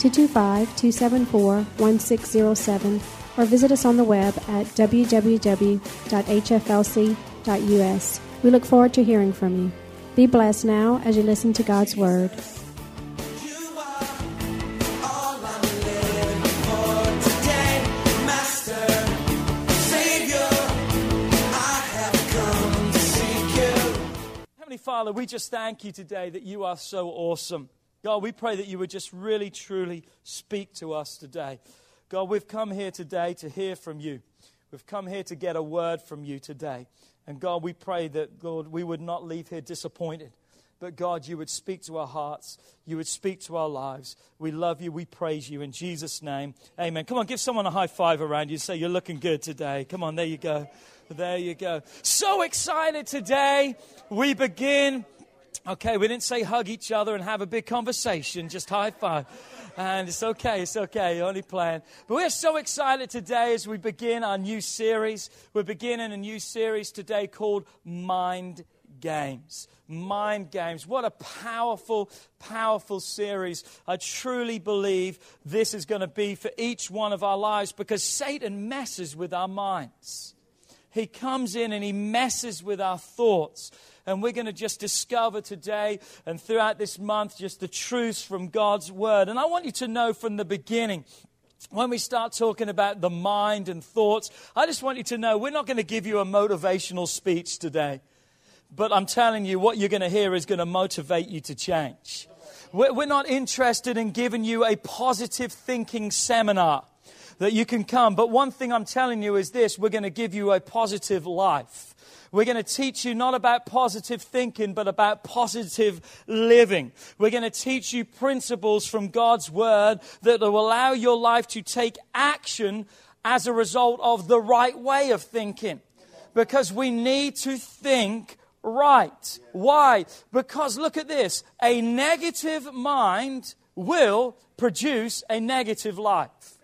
225 274 1607 or visit us on the web at www.hflc.us. We look forward to hearing from you. Be blessed now as you listen to God's Word. Heavenly Father, we just thank you today that you are so awesome. God, we pray that you would just really, truly speak to us today. God, we've come here today to hear from you. We've come here to get a word from you today. And God, we pray that, Lord, we would not leave here disappointed. But God, you would speak to our hearts. You would speak to our lives. We love you. We praise you. In Jesus' name, amen. Come on, give someone a high five around you. Say, you're looking good today. Come on, there you go. There you go. So excited today. We begin Okay, we didn't say hug each other and have a big conversation, just high five. And it's okay, it's okay, only playing. But we're so excited today as we begin our new series. We're beginning a new series today called Mind Games. Mind Games. What a powerful, powerful series. I truly believe this is going to be for each one of our lives because Satan messes with our minds. He comes in and he messes with our thoughts. And we're going to just discover today and throughout this month just the truths from God's Word. And I want you to know from the beginning when we start talking about the mind and thoughts, I just want you to know we're not going to give you a motivational speech today. But I'm telling you, what you're going to hear is going to motivate you to change. We're not interested in giving you a positive thinking seminar that you can come. But one thing I'm telling you is this we're going to give you a positive life. We're going to teach you not about positive thinking, but about positive living. We're going to teach you principles from God's Word that will allow your life to take action as a result of the right way of thinking. Because we need to think right. Why? Because look at this a negative mind will produce a negative life.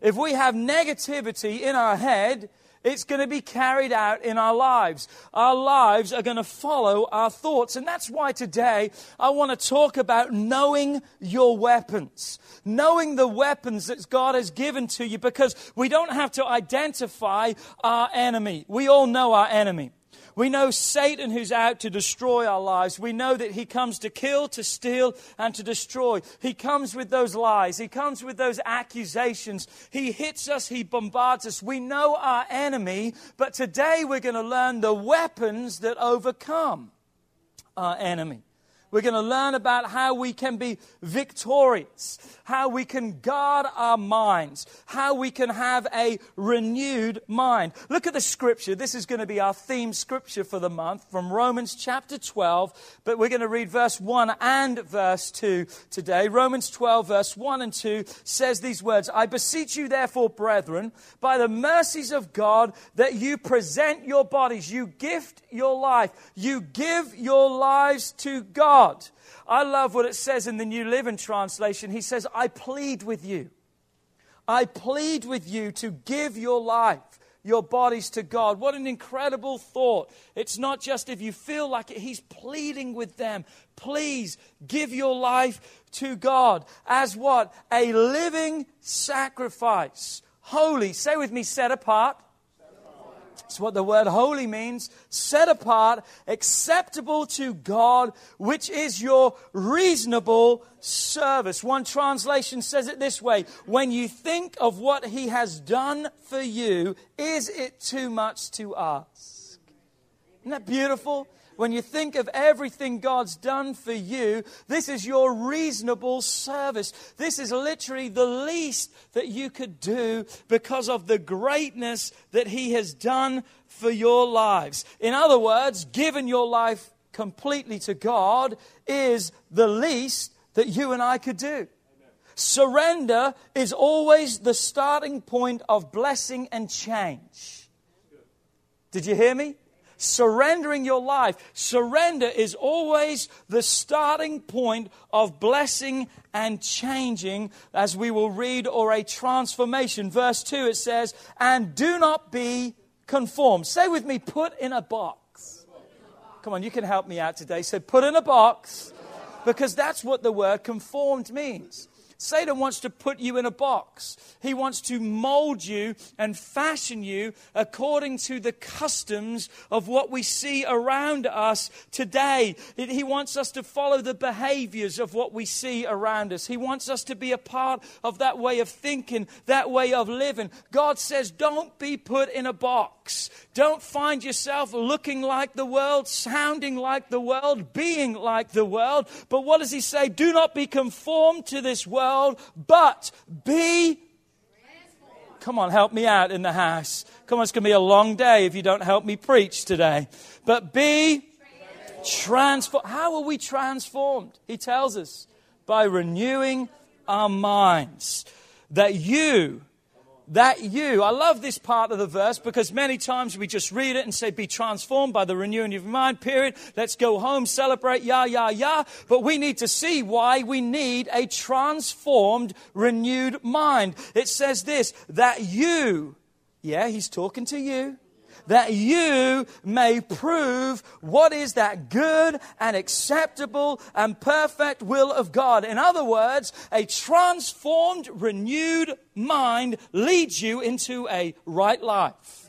If we have negativity in our head, it's going to be carried out in our lives. Our lives are going to follow our thoughts. And that's why today I want to talk about knowing your weapons. Knowing the weapons that God has given to you because we don't have to identify our enemy. We all know our enemy. We know Satan who's out to destroy our lives. We know that he comes to kill, to steal, and to destroy. He comes with those lies. He comes with those accusations. He hits us. He bombards us. We know our enemy, but today we're going to learn the weapons that overcome our enemy. We're going to learn about how we can be victorious, how we can guard our minds, how we can have a renewed mind. Look at the scripture. This is going to be our theme scripture for the month from Romans chapter 12, but we're going to read verse 1 and verse 2 today. Romans 12, verse 1 and 2 says these words I beseech you, therefore, brethren, by the mercies of God, that you present your bodies, you gift your life, you give your lives to God. I love what it says in the New Living Translation. He says, I plead with you. I plead with you to give your life, your bodies to God. What an incredible thought. It's not just if you feel like it, He's pleading with them. Please give your life to God as what? A living sacrifice. Holy. Say with me, set apart. That's what the word holy means. Set apart, acceptable to God, which is your reasonable service. One translation says it this way When you think of what He has done for you, is it too much to ask? Isn't that beautiful? When you think of everything God's done for you, this is your reasonable service. This is literally the least that you could do because of the greatness that He has done for your lives. In other words, giving your life completely to God is the least that you and I could do. Surrender is always the starting point of blessing and change. Did you hear me? Surrendering your life. Surrender is always the starting point of blessing and changing, as we will read, or a transformation. Verse 2 it says, And do not be conformed. Say with me, put in a box. Come on, you can help me out today. Say, put in a box, because that's what the word conformed means. Satan wants to put you in a box. He wants to mold you and fashion you according to the customs of what we see around us today. He wants us to follow the behaviors of what we see around us. He wants us to be a part of that way of thinking, that way of living. God says, don't be put in a box. Don't find yourself looking like the world, sounding like the world, being like the world. But what does he say? Do not be conformed to this world world, but be. Come on, help me out in the house. Come on, it's going to be a long day if you don't help me preach today. But be transformed. How are we transformed? He tells us by renewing our minds. That you that you, I love this part of the verse because many times we just read it and say, be transformed by the renewing of your mind, period. Let's go home, celebrate, yeah, yeah, yeah. But we need to see why we need a transformed, renewed mind. It says this, that you, yeah, he's talking to you that you may prove what is that good and acceptable and perfect will of God. In other words, a transformed, renewed mind leads you into a right life.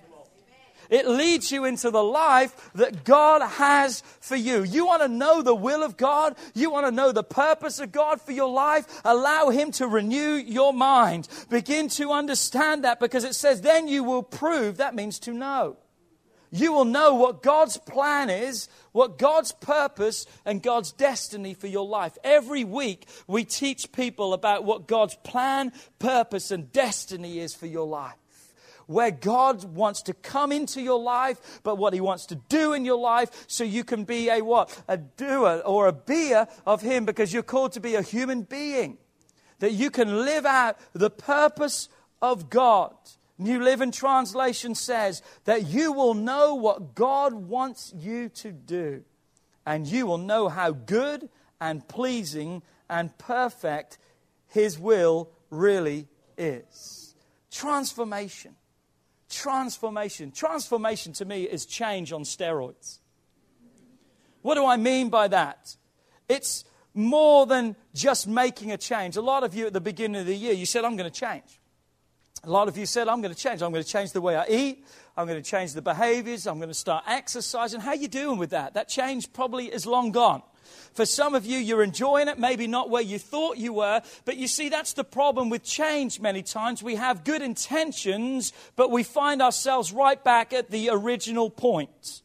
It leads you into the life that God has for you. You want to know the will of God? You want to know the purpose of God for your life? Allow Him to renew your mind. Begin to understand that because it says, then you will prove. That means to know you will know what God's plan is, what God's purpose and God's destiny for your life. Every week, we teach people about what God's plan, purpose, and destiny is for your life. Where God wants to come into your life, but what He wants to do in your life so you can be a what? A doer or a beer of Him because you're called to be a human being. That you can live out the purpose of God New Living Translation says that you will know what God wants you to do, and you will know how good and pleasing and perfect His will really is. Transformation. Transformation. Transformation to me is change on steroids. What do I mean by that? It's more than just making a change. A lot of you at the beginning of the year, you said, I'm going to change. A lot of you said, I'm going to change. I'm going to change the way I eat. I'm going to change the behaviors. I'm going to start exercising. How are you doing with that? That change probably is long gone. For some of you, you're enjoying it, maybe not where you thought you were, but you see, that's the problem with change many times. We have good intentions, but we find ourselves right back at the original point.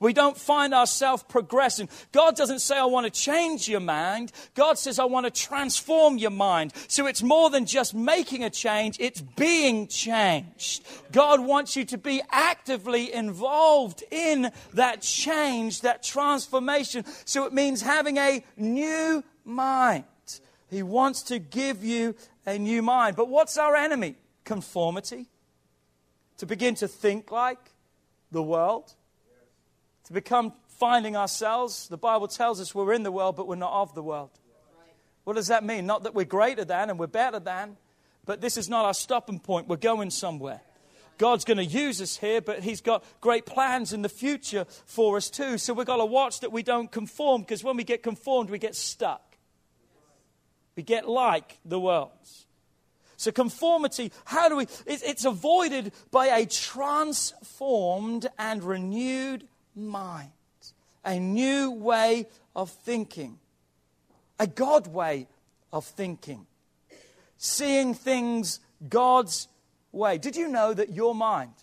We don't find ourselves progressing. God doesn't say, I want to change your mind. God says, I want to transform your mind. So it's more than just making a change, it's being changed. God wants you to be actively involved in that change, that transformation. So it means having a new mind. He wants to give you a new mind. But what's our enemy? Conformity. To begin to think like the world to become finding ourselves. The Bible tells us we're in the world, but we're not of the world. What does that mean? Not that we're greater than and we're better than, but this is not our stopping point. We're going somewhere. God's going to use us here, but He's got great plans in the future for us too. So we've got to watch that we don't conform, because when we get conformed, we get stuck. We get like the world. So, conformity, how do we? It's avoided by a transformed and renewed mind, a new way of thinking, a God way of thinking, seeing things God's way. Did you know that your mind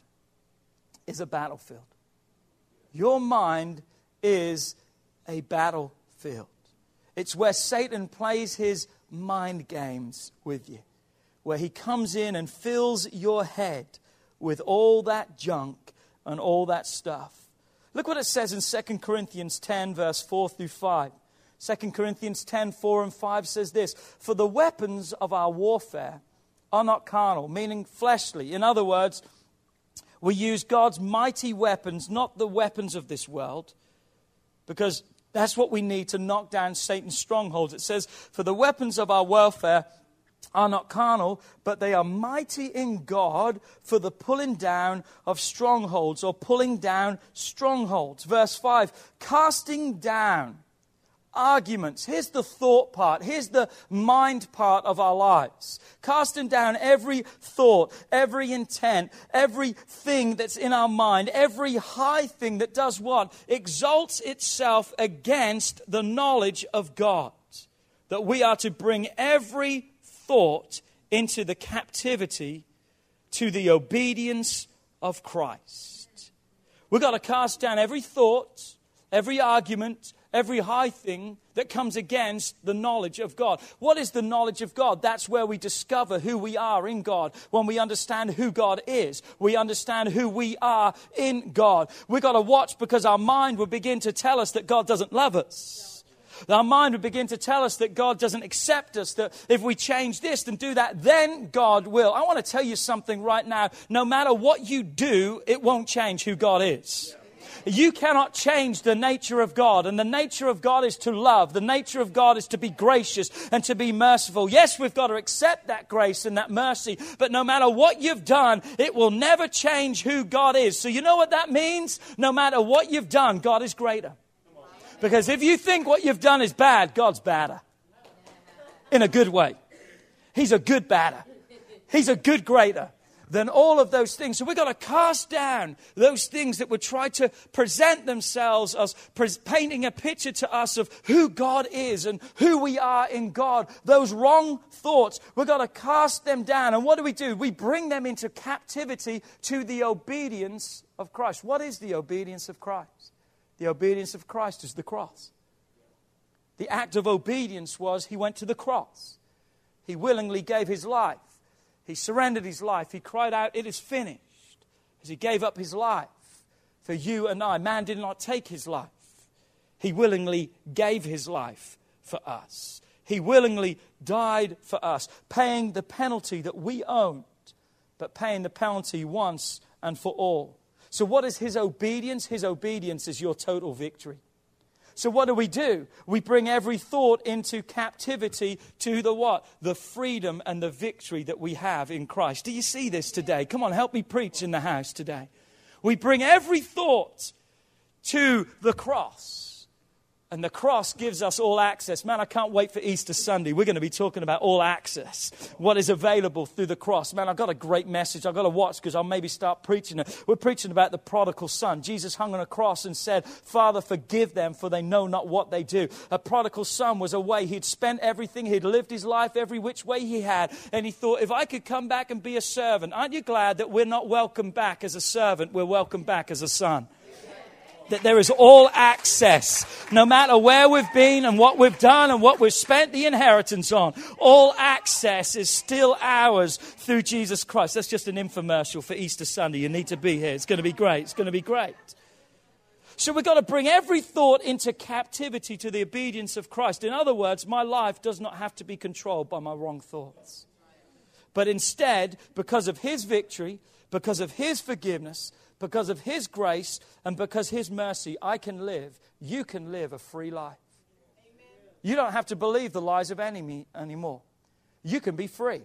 is a battlefield? Your mind is a battlefield. It's where Satan plays his mind games with you, where he comes in and fills your head with all that junk and all that stuff. Look what it says in 2 Corinthians 10, verse 4 through 5. 2 Corinthians 10 4 and 5 says this For the weapons of our warfare are not carnal, meaning fleshly. In other words, we use God's mighty weapons, not the weapons of this world, because that's what we need to knock down Satan's strongholds. It says, For the weapons of our warfare are not carnal, but they are mighty in God for the pulling down of strongholds or pulling down strongholds. Verse 5 casting down arguments. Here's the thought part. Here's the mind part of our lives. Casting down every thought, every intent, everything that's in our mind, every high thing that does what? Exalts itself against the knowledge of God. That we are to bring every thought into the captivity to the obedience of Christ. We've got to cast down every thought, every argument, every high thing that comes against the knowledge of God. What is the knowledge of God? That's where we discover who we are in God. When we understand who God is, we understand who we are in God. We've got to watch because our mind will begin to tell us that God doesn't love us. Our mind would begin to tell us that God doesn't accept us, that if we change this and do that, then God will. I want to tell you something right now. No matter what you do, it won't change who God is. You cannot change the nature of God, and the nature of God is to love. The nature of God is to be gracious and to be merciful. Yes, we've got to accept that grace and that mercy, but no matter what you've done, it will never change who God is. So, you know what that means? No matter what you've done, God is greater. Because if you think what you've done is bad, God's badder. In a good way. He's a good badder. He's a good greater than all of those things. So we've got to cast down those things that would try to present themselves as painting a picture to us of who God is and who we are in God. Those wrong thoughts, we've got to cast them down. And what do we do? We bring them into captivity to the obedience of Christ. What is the obedience of Christ? The obedience of Christ is the cross. The act of obedience was he went to the cross. He willingly gave his life. He surrendered his life. He cried out, It is finished. As he gave up his life for you and I. Man did not take his life, he willingly gave his life for us. He willingly died for us, paying the penalty that we owned, but paying the penalty once and for all. So, what is his obedience? His obedience is your total victory. So what do we do? We bring every thought into captivity to the what? The freedom and the victory that we have in Christ. Do you see this today? Come on, help me preach in the house today. We bring every thought to the cross. And the cross gives us all access. Man, I can't wait for Easter Sunday. We're going to be talking about all access, what is available through the cross. Man, I've got a great message. I've got to watch because I'll maybe start preaching it. We're preaching about the prodigal son. Jesus hung on a cross and said, Father, forgive them, for they know not what they do. A prodigal son was away. He'd spent everything, he'd lived his life every which way he had. And he thought, if I could come back and be a servant, aren't you glad that we're not welcome back as a servant? We're welcome back as a son that there is all access, no matter where we've been and what we've done and what we've spent the inheritance on. All access is still ours through Jesus Christ. That's just an infomercial for Easter Sunday. You need to be here. It's going to be great. It's going to be great. So we've got to bring every thought into captivity to the obedience of Christ. In other words, my life does not have to be controlled by my wrong thoughts. But instead, because of His victory, because of His forgiveness, because of His grace and because His mercy, I can live, you can live a free life. Amen. You don't have to believe the lies of enemy anymore. You can be free.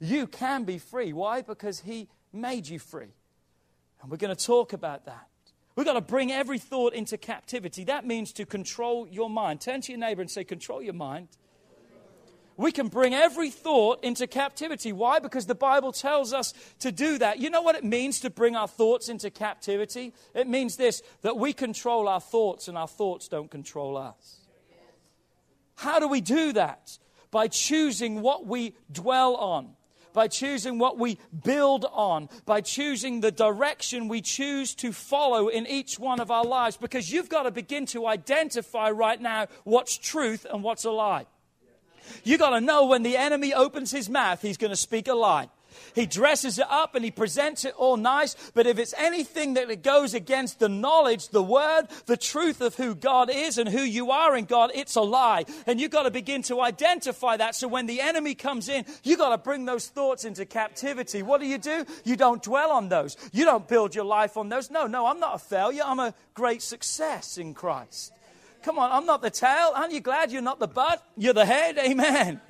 You can be free. Why? Because He made you free. And we're going to talk about that. We've got to bring every thought into captivity. That means to control your mind. Turn to your neighbor and say, Control your mind we can bring every thought into captivity. Why? Because the Bible tells us to do that. You know what it means to bring our thoughts into captivity? It means this that we control our thoughts and our thoughts don't control us. How do we do that? By choosing what we dwell on, by choosing what we build on, by choosing the direction we choose to follow in each one of our lives. Because you've got to begin to identify right now what's truth and what's a lie. You got to know when the enemy opens his mouth, he's going to speak a lie. He dresses it up and he presents it all nice. But if it's anything that goes against the knowledge, the word, the truth of who God is and who you are in God, it's a lie. And you've got to begin to identify that. So when the enemy comes in, you've got to bring those thoughts into captivity. What do you do? You don't dwell on those. You don't build your life on those. No, no, I'm not a failure. I'm a great success in Christ. Come on, I'm not the tail. Aren't you glad you're not the butt? You're the head. Amen.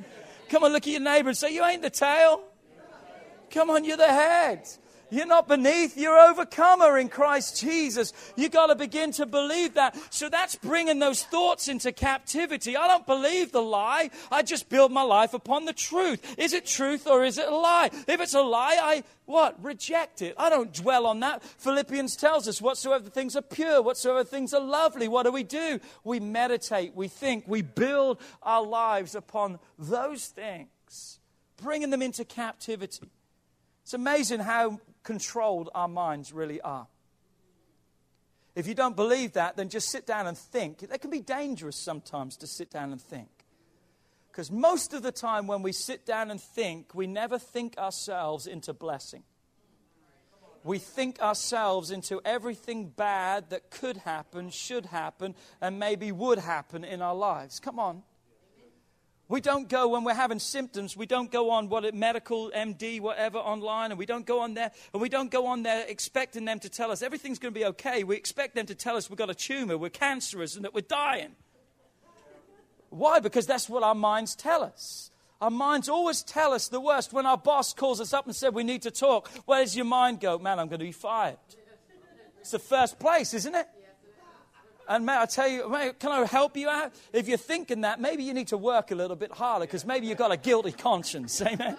Come on, look at your neighbor and say, You ain't the tail. Come on, you're the head. You're not beneath, you're overcomer in Christ Jesus. You got to begin to believe that. So that's bringing those thoughts into captivity. I don't believe the lie. I just build my life upon the truth. Is it truth or is it a lie? If it's a lie, I what? Reject it. I don't dwell on that. Philippians tells us whatsoever things are pure, whatsoever things are lovely, what do we do? We meditate, we think, we build our lives upon those things, bringing them into captivity. It's amazing how controlled our minds really are. If you don't believe that, then just sit down and think. It can be dangerous sometimes to sit down and think. Because most of the time, when we sit down and think, we never think ourselves into blessing. We think ourselves into everything bad that could happen, should happen, and maybe would happen in our lives. Come on. We don't go when we're having symptoms, we don't go on what medical MD, whatever, online, and we don't go on there, and we don't go on there expecting them to tell us everything's going to be okay. We expect them to tell us we've got a tumor, we're cancerous, and that we're dying. Why? Because that's what our minds tell us. Our minds always tell us the worst. When our boss calls us up and said we need to talk, where does your mind go? Man, I'm going to be fired. It's the first place, isn't it? And may I tell you, may, can I help you out? If you're thinking that, maybe you need to work a little bit harder because maybe you've got a guilty conscience. Amen.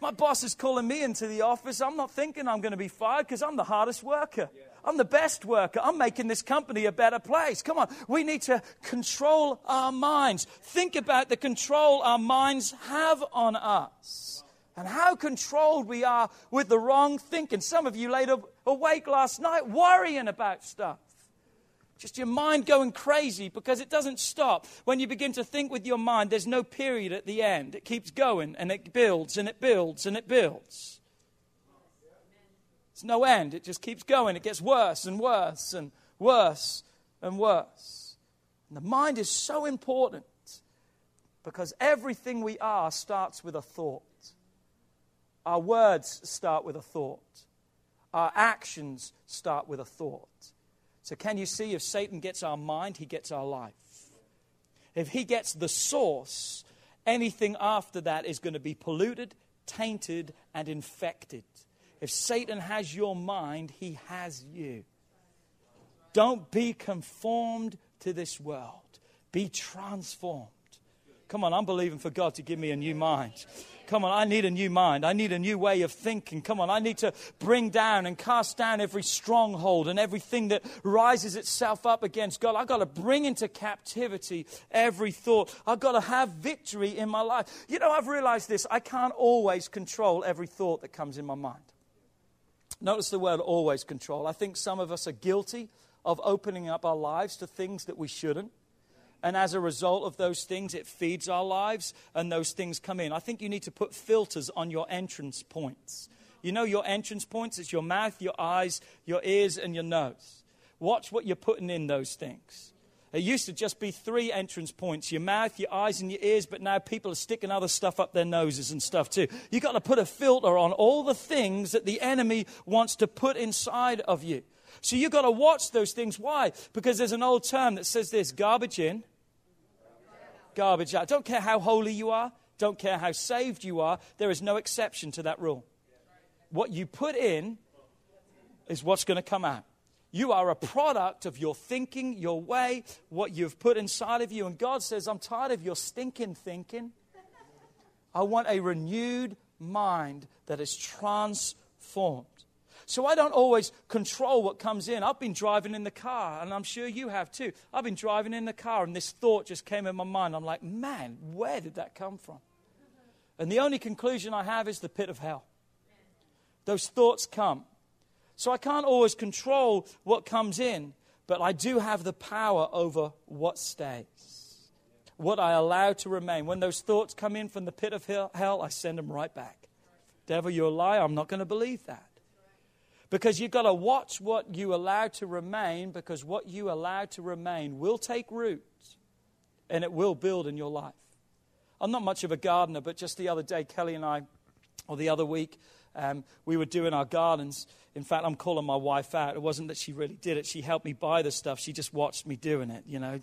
My boss is calling me into the office. I'm not thinking I'm going to be fired because I'm the hardest worker. I'm the best worker. I'm making this company a better place. Come on. We need to control our minds. Think about the control our minds have on us and how controlled we are with the wrong thinking. Some of you laid awake last night worrying about stuff. Just your mind going crazy because it doesn't stop. When you begin to think with your mind, there's no period at the end. It keeps going and it builds and it builds and it builds. It's no end. It just keeps going. It gets worse and worse and worse and worse. And the mind is so important because everything we are starts with a thought. Our words start with a thought. Our actions start with a thought. So, can you see if Satan gets our mind, he gets our life? If he gets the source, anything after that is going to be polluted, tainted, and infected. If Satan has your mind, he has you. Don't be conformed to this world, be transformed. Come on, I'm believing for God to give me a new mind. Come on, I need a new mind. I need a new way of thinking. Come on, I need to bring down and cast down every stronghold and everything that rises itself up against God. I've got to bring into captivity every thought. I've got to have victory in my life. You know, I've realized this. I can't always control every thought that comes in my mind. Notice the word always control. I think some of us are guilty of opening up our lives to things that we shouldn't. And as a result of those things, it feeds our lives and those things come in. I think you need to put filters on your entrance points. You know your entrance points? It's your mouth, your eyes, your ears, and your nose. Watch what you're putting in those things. It used to just be three entrance points your mouth, your eyes, and your ears, but now people are sticking other stuff up their noses and stuff too. You've got to put a filter on all the things that the enemy wants to put inside of you. So you've got to watch those things. Why? Because there's an old term that says this garbage in, garbage out. Don't care how holy you are, don't care how saved you are, there is no exception to that rule. What you put in is what's going to come out. You are a product of your thinking, your way, what you've put inside of you. And God says, I'm tired of your stinking thinking. I want a renewed mind that is transformed. So I don't always control what comes in. I've been driving in the car, and I'm sure you have too. I've been driving in the car, and this thought just came in my mind. I'm like, man, where did that come from? And the only conclusion I have is the pit of hell. Those thoughts come. So I can't always control what comes in, but I do have the power over what stays, what I allow to remain. When those thoughts come in from the pit of hell, I send them right back. Devil, you're a liar. I'm not going to believe that. Because you've got to watch what you allow to remain, because what you allow to remain will take root and it will build in your life. I'm not much of a gardener, but just the other day, Kelly and I, or the other week, um, we were doing our gardens. In fact, I'm calling my wife out. It wasn't that she really did it. She helped me buy the stuff. She just watched me doing it, you know.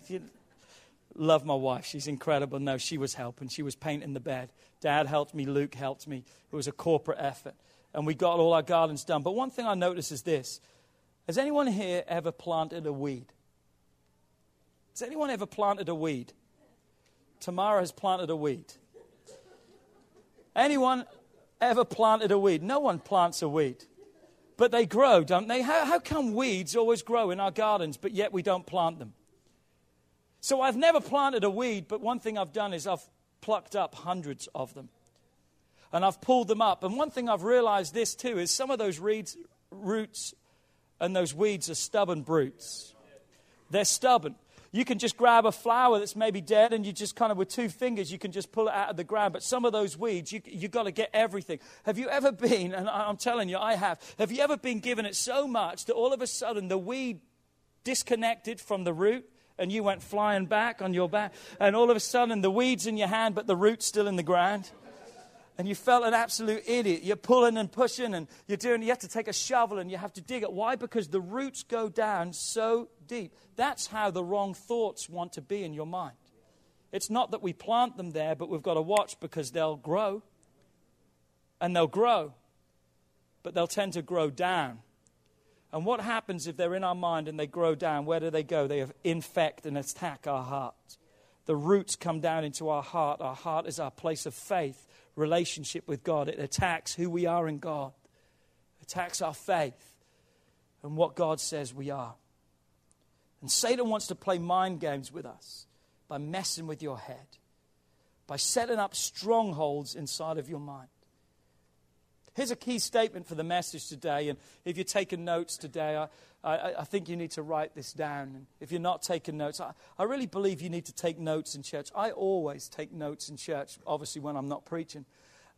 Love my wife. She's incredible. No, she was helping. She was painting the bed. Dad helped me. Luke helped me. It was a corporate effort. And we got all our gardens done. But one thing I notice is this Has anyone here ever planted a weed? Has anyone ever planted a weed? Tamara has planted a weed. Anyone ever planted a weed? No one plants a weed. But they grow, don't they? How, how come weeds always grow in our gardens, but yet we don't plant them? So I've never planted a weed, but one thing I've done is I've plucked up hundreds of them. And I've pulled them up. And one thing I've realized this too is some of those reeds, roots and those weeds are stubborn brutes. They're stubborn. You can just grab a flower that's maybe dead and you just kind of, with two fingers, you can just pull it out of the ground. But some of those weeds, you, you've got to get everything. Have you ever been, and I'm telling you, I have, have you ever been given it so much that all of a sudden the weed disconnected from the root? and you went flying back on your back, and all of a sudden the weed's in your hand, but the root's still in the ground. And you felt an absolute idiot. You're pulling and pushing, and you're doing, you have to take a shovel and you have to dig it. Why? Because the roots go down so deep. That's how the wrong thoughts want to be in your mind. It's not that we plant them there, but we've got to watch because they'll grow. And they'll grow, but they'll tend to grow down and what happens if they're in our mind and they grow down? Where do they go? They infect and attack our heart. The roots come down into our heart. Our heart is our place of faith, relationship with God. It attacks who we are in God, attacks our faith and what God says we are. And Satan wants to play mind games with us by messing with your head, by setting up strongholds inside of your mind. Here's a key statement for the message today. And if you're taking notes today, I, I, I, think you need to write this down. And if you're not taking notes, I, I really believe you need to take notes in church. I always take notes in church, obviously, when I'm not preaching.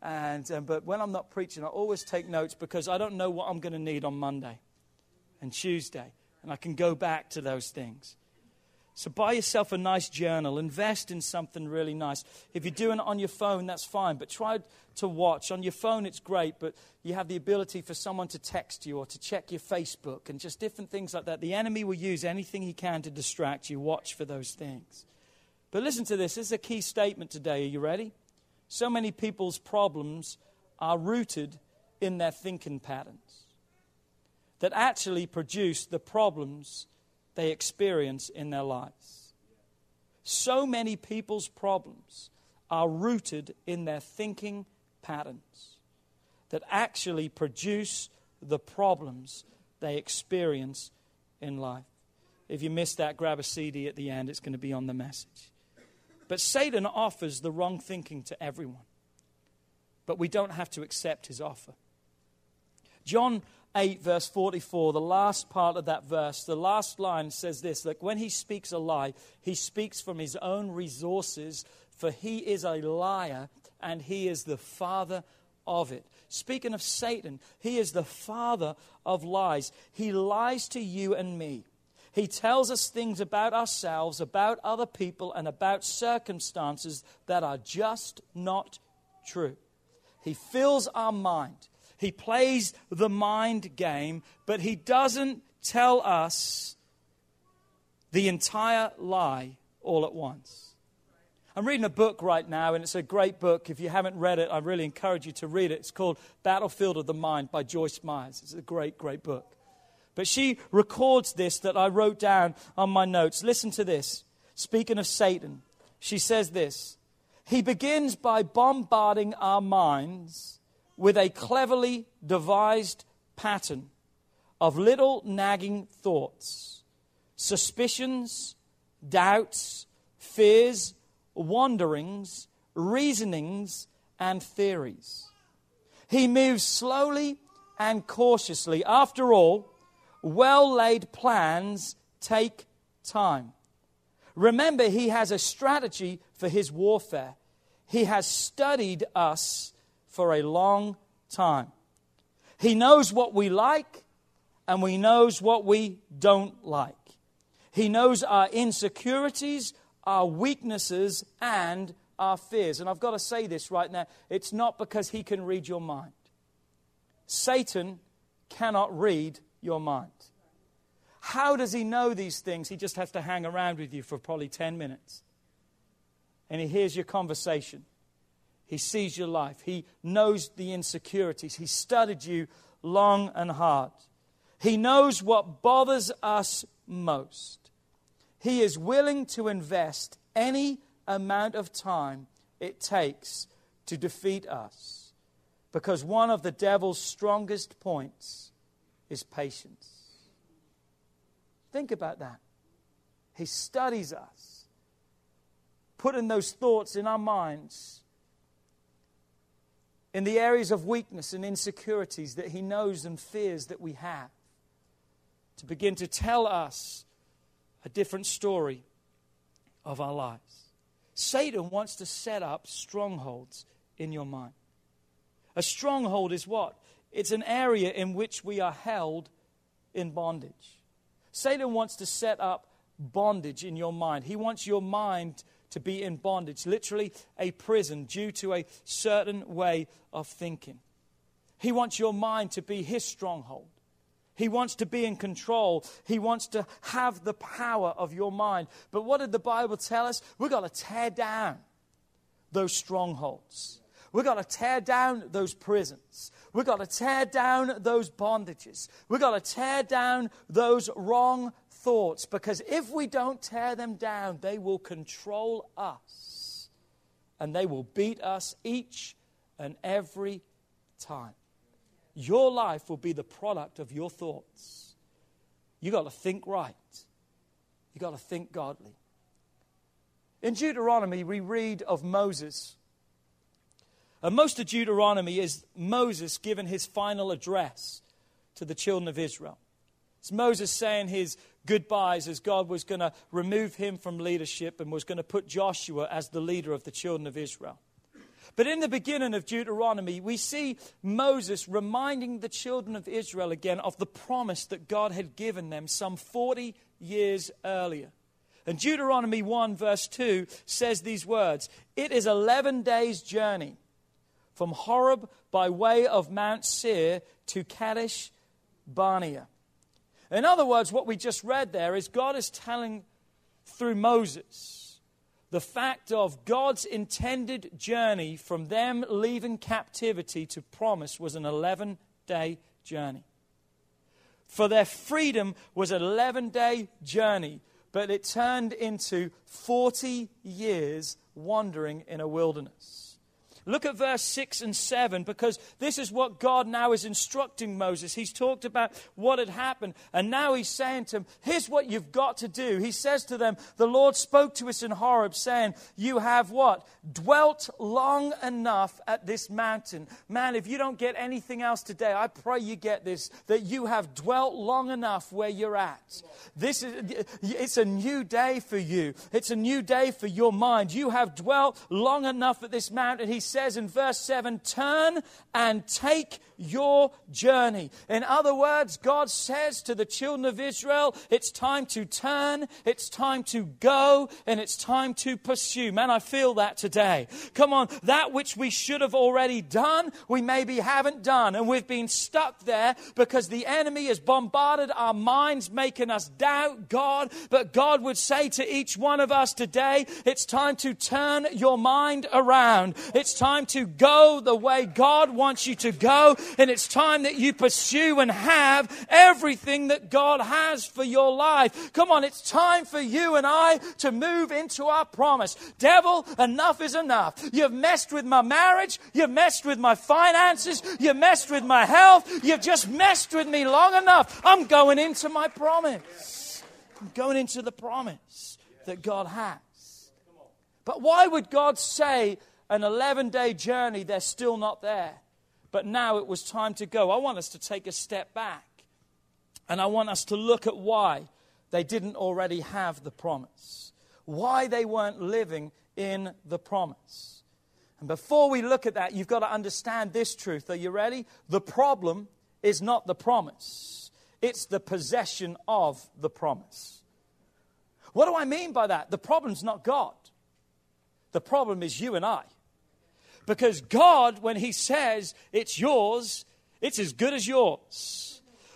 And, um, but when I'm not preaching, I always take notes because I don't know what I'm going to need on Monday and Tuesday. And I can go back to those things. So buy yourself a nice journal, invest in something really nice. If you're doing it on your phone, that's fine, but try to watch. On your phone, it's great, but you have the ability for someone to text you or to check your Facebook and just different things like that. The enemy will use anything he can to distract you. Watch for those things. But listen to this. This is a key statement today. Are you ready? So many people's problems are rooted in their thinking patterns that actually produce the problems they experience in their lives. So many people's problems are rooted in their thinking patterns that actually produce the problems they experience in life. If you missed that, grab a CD at the end, it's going to be on the message. But Satan offers the wrong thinking to everyone. But we don't have to accept his offer. John 8, verse 44, the last part of that verse, the last line says this that when he speaks a lie, he speaks from his own resources, for he is a liar and he is the father of it. Speaking of Satan, he is the father of lies. He lies to you and me. He tells us things about ourselves, about other people, and about circumstances that are just not true. He fills our mind he plays the mind game, but he doesn't tell us the entire lie all at once. I'm reading a book right now, and it's a great book. If you haven't read it, I really encourage you to read it. It's called Battlefield of the Mind by Joyce Myers. It's a great, great book. But she records this that I wrote down on my notes. Listen to this. Speaking of Satan, she says this He begins by bombarding our minds with a cleverly devised pattern of little nagging thoughts, suspicions, doubts, fears, wanderings, reasonings, and theories. He moves slowly and cautiously. After all, well laid plans take time. Remember, he has a strategy for his warfare. He has studied us for a long time. He knows what we like and He knows what we don't like. He knows our insecurities, our weaknesses, and our fears. And I've got to say this right now it's not because He can read your mind. Satan cannot read your mind. How does he know these things? He just has to hang around with you for probably 10 minutes. And he hears your conversation. He sees your life. He knows the insecurities. He studied you long and hard. He knows what bothers us most. He is willing to invest any amount of time it takes to defeat us because one of the devil's strongest points is patience. Think about that. He studies us, putting those thoughts in our minds in the areas of weakness and insecurities that he knows and fears that we have, to begin to tell us a different story of our lives. Satan wants to set up strongholds in your mind. A stronghold is what? It's an area in which we are held in bondage. Satan wants to set up bondage in your mind. He wants your mind to be in bondage, literally a prison due to a certain way of thinking. He wants your mind to be his stronghold. He wants to be in control. He wants to have the power of your mind. But what did the Bible tell us? We've got to tear down those strongholds. We've got to tear down those prisons. We've got to tear down those bondages. We've got to tear down those wrong thoughts because if we don't tear them down, they will control us and they will beat us each and every time. Your life will be the product of your thoughts. You've got to think right, you've got to think godly. In Deuteronomy, we read of Moses and most of Deuteronomy is Moses giving his final address to the children of Israel. It's Moses saying his goodbyes as God was going to remove him from leadership and was going to put Joshua as the leader of the children of Israel. But in the beginning of Deuteronomy, we see Moses reminding the children of Israel again of the promise that God had given them some 40 years earlier. And Deuteronomy 1, verse 2 says these words It is 11 days' journey from Horeb by way of Mount Seir to Kadesh Barnea. In other words, what we just read there is God is telling through Moses the fact of God's intended journey from them leaving captivity to promise was an 11 day journey. For their freedom was an 11 day journey, but it turned into 40 years wandering in a wilderness. Look at verse 6 and 7 because this is what God now is instructing Moses. He's talked about what had happened, and now he's saying to him, Here's what you've got to do. He says to them, The Lord spoke to us in Horeb, saying, You have what? Dwelt long enough at this mountain. Man, if you don't get anything else today, I pray you get this that you have dwelt long enough where you're at. This is it's a new day for you. It's a new day for your mind. You have dwelt long enough at this mountain. He says in verse 7 Turn and take your journey. In other words, God says to the children of Israel, It's time to turn, it's time to go, and it's time to pursue. Man, I feel that today. Come on, that which we should have already done, we maybe haven't done, and we've been stuck there because the enemy has bombarded our minds, making us doubt God. But God would say to each one of us today, It's time to turn your mind around. It's time to go the way God wants you to go. And it's time that you pursue and have everything that God has for your life. Come on, it's time for you and I to move into our promise. Devil, enough is enough. You've messed with my marriage. You've messed with my finances. You've messed with my health. You've just messed with me long enough. I'm going into my promise. I'm going into the promise that God has. But why would God say an 11 day journey, they're still not there. But now it was time to go. I want us to take a step back. And I want us to look at why they didn't already have the promise, why they weren't living in the promise. And before we look at that, you've got to understand this truth. Are you ready? The problem is not the promise, it's the possession of the promise. What do I mean by that? The problem's not God, the problem is you and I. Because God, when He says it's yours, it's as good as yours.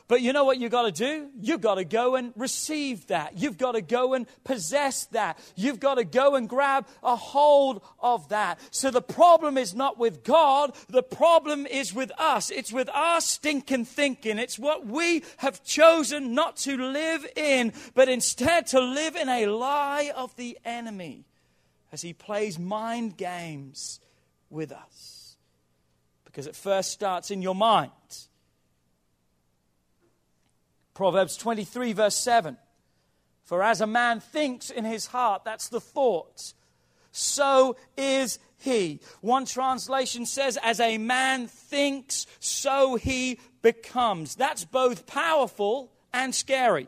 But you know what you've got to do? You've got to go and receive that. You've got to go and possess that. You've got to go and grab a hold of that. So the problem is not with God, the problem is with us. It's with our stinking thinking. It's what we have chosen not to live in, but instead to live in a lie of the enemy as he plays mind games with us. Because it first starts in your mind. Proverbs 23, verse 7. For as a man thinks in his heart, that's the thought, so is he. One translation says, as a man thinks, so he becomes. That's both powerful and scary.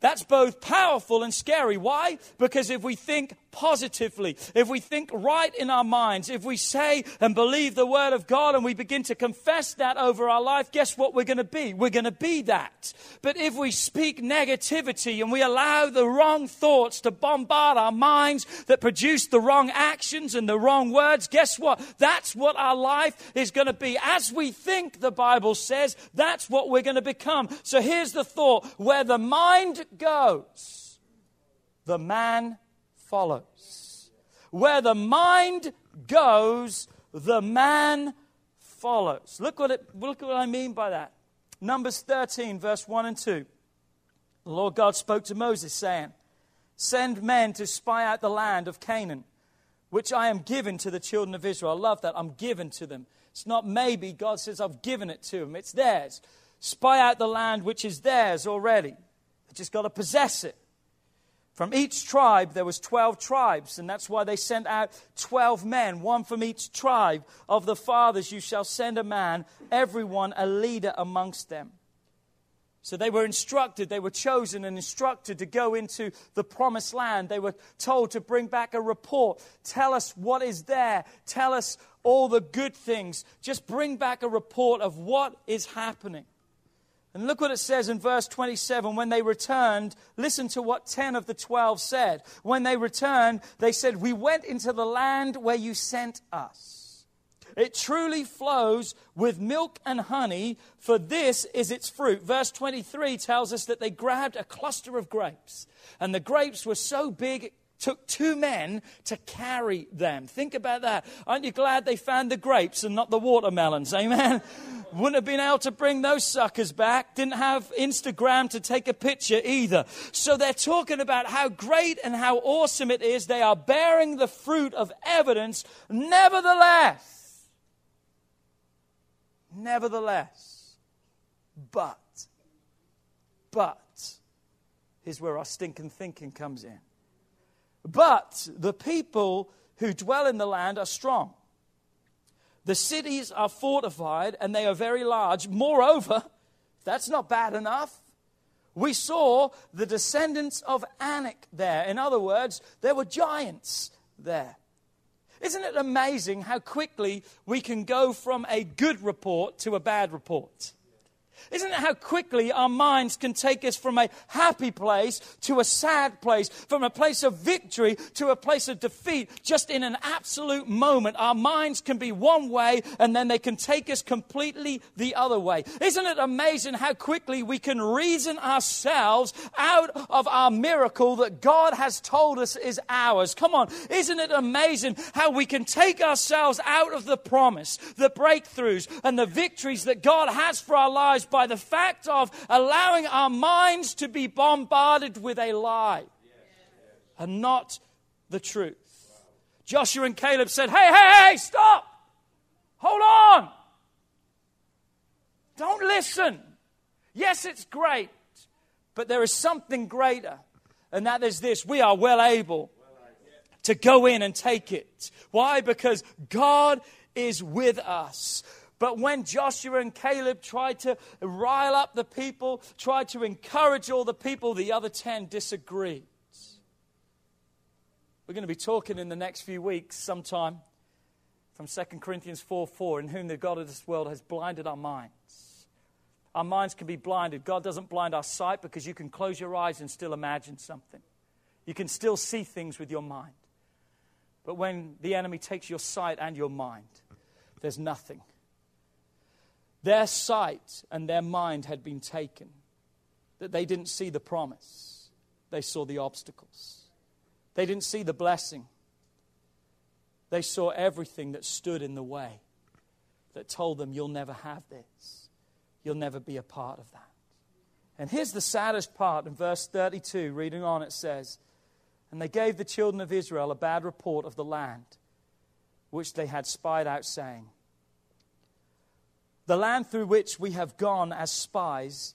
That's both powerful and scary. Why? Because if we think positively, if we think right in our minds, if we say and believe the word of God and we begin to confess that over our life, guess what we're going to be? We're going to be that. But if we speak negativity and we allow the wrong thoughts to bombard our minds that produce the wrong actions and the wrong words, guess what? That's what our life is going to be. As we think, the Bible says, that's what we're going to become. So here's the thought where the mind goes, the man follows. Where the mind goes, the man follows. Look what, it, look what I mean by that. Numbers 13, verse 1 and 2. The Lord God spoke to Moses, saying, Send men to spy out the land of Canaan, which I am given to the children of Israel. I love that. I'm given to them. It's not maybe. God says, I've given it to them. It's theirs. Spy out the land which is theirs already. They just got to possess it. From each tribe, there was 12 tribes, and that's why they sent out 12 men, one from each tribe. Of the fathers you shall send a man, everyone a leader amongst them. So they were instructed, they were chosen and instructed to go into the promised land. They were told to bring back a report. Tell us what is there. Tell us all the good things. Just bring back a report of what is happening. And look what it says in verse 27. When they returned, listen to what 10 of the 12 said. When they returned, they said, We went into the land where you sent us. It truly flows with milk and honey, for this is its fruit. Verse 23 tells us that they grabbed a cluster of grapes, and the grapes were so big took two men to carry them. Think about that. Aren't you glad they found the grapes and not the watermelons? Amen. Wouldn't have been able to bring those suckers back. Didn't have Instagram to take a picture either. So they're talking about how great and how awesome it is. They are bearing the fruit of evidence. Nevertheless, nevertheless, but, but, here's where our stinking thinking comes in. But the people who dwell in the land are strong. The cities are fortified and they are very large. Moreover, that's not bad enough. We saw the descendants of Anak there. In other words, there were giants there. Isn't it amazing how quickly we can go from a good report to a bad report? Isn't it how quickly our minds can take us from a happy place to a sad place, from a place of victory to a place of defeat, just in an absolute moment? Our minds can be one way and then they can take us completely the other way. Isn't it amazing how quickly we can reason ourselves out of our miracle that God has told us is ours? Come on, isn't it amazing how we can take ourselves out of the promise, the breakthroughs, and the victories that God has for our lives? By the fact of allowing our minds to be bombarded with a lie and not the truth. Joshua and Caleb said, Hey, hey, hey, stop! Hold on! Don't listen. Yes, it's great, but there is something greater, and that is this we are well able to go in and take it. Why? Because God is with us. But when Joshua and Caleb tried to rile up the people, tried to encourage all the people, the other ten disagreed. We're going to be talking in the next few weeks sometime from 2 Corinthians 4 4, in whom the God of this world has blinded our minds. Our minds can be blinded. God doesn't blind our sight because you can close your eyes and still imagine something. You can still see things with your mind. But when the enemy takes your sight and your mind, there's nothing. Their sight and their mind had been taken, that they didn't see the promise, they saw the obstacles. They didn't see the blessing. They saw everything that stood in the way that told them, You'll never have this. You'll never be a part of that. And here's the saddest part in verse 32, reading on, it says, And they gave the children of Israel a bad report of the land which they had spied out, saying, The land through which we have gone as spies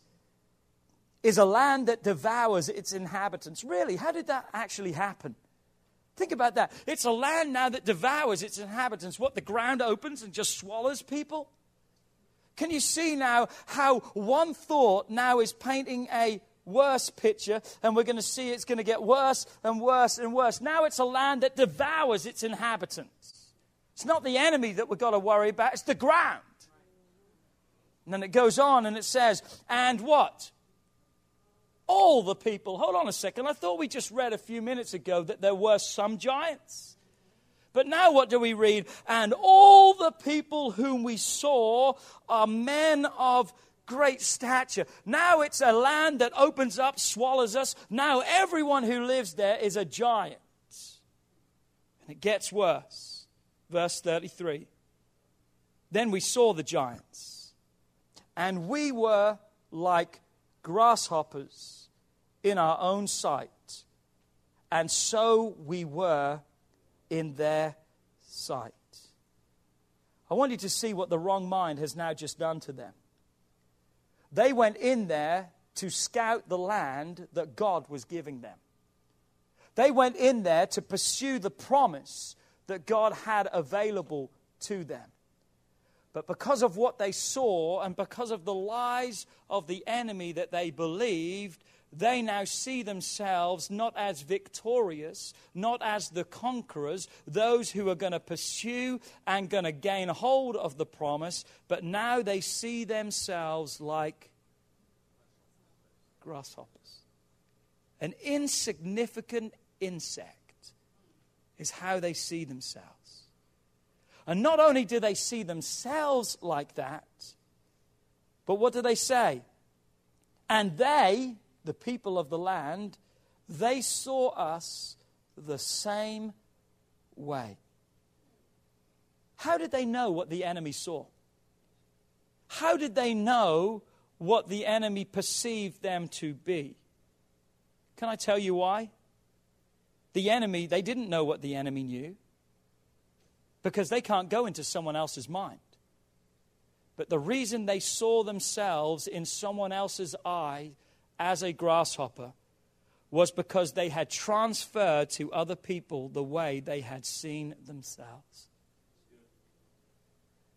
is a land that devours its inhabitants. Really, how did that actually happen? Think about that. It's a land now that devours its inhabitants. What, the ground opens and just swallows people? Can you see now how one thought now is painting a worse picture, and we're going to see it's going to get worse and worse and worse. Now it's a land that devours its inhabitants. It's not the enemy that we've got to worry about, it's the ground. And then it goes on and it says, and what? all the people. Hold on a second. I thought we just read a few minutes ago that there were some giants. But now what do we read? And all the people whom we saw are men of great stature. Now it's a land that opens up, swallows us. Now everyone who lives there is a giant. And it gets worse. Verse 33. Then we saw the giants, and we were like grasshoppers in our own sight, and so we were in their sight. I want you to see what the wrong mind has now just done to them. They went in there to scout the land that God was giving them. They went in there to pursue the promise that God had available to them. But because of what they saw and because of the lies of the enemy that they believed, they now see themselves not as victorious, not as the conquerors, those who are going to pursue and going to gain hold of the promise, but now they see themselves like grasshoppers. An insignificant insect is how they see themselves. And not only do they see themselves like that, but what do they say? And they, the people of the land, they saw us the same way. How did they know what the enemy saw? How did they know what the enemy perceived them to be? Can I tell you why? The enemy, they didn't know what the enemy knew because they can't go into someone else's mind. But the reason they saw themselves in someone else's eye as a grasshopper was because they had transferred to other people the way they had seen themselves.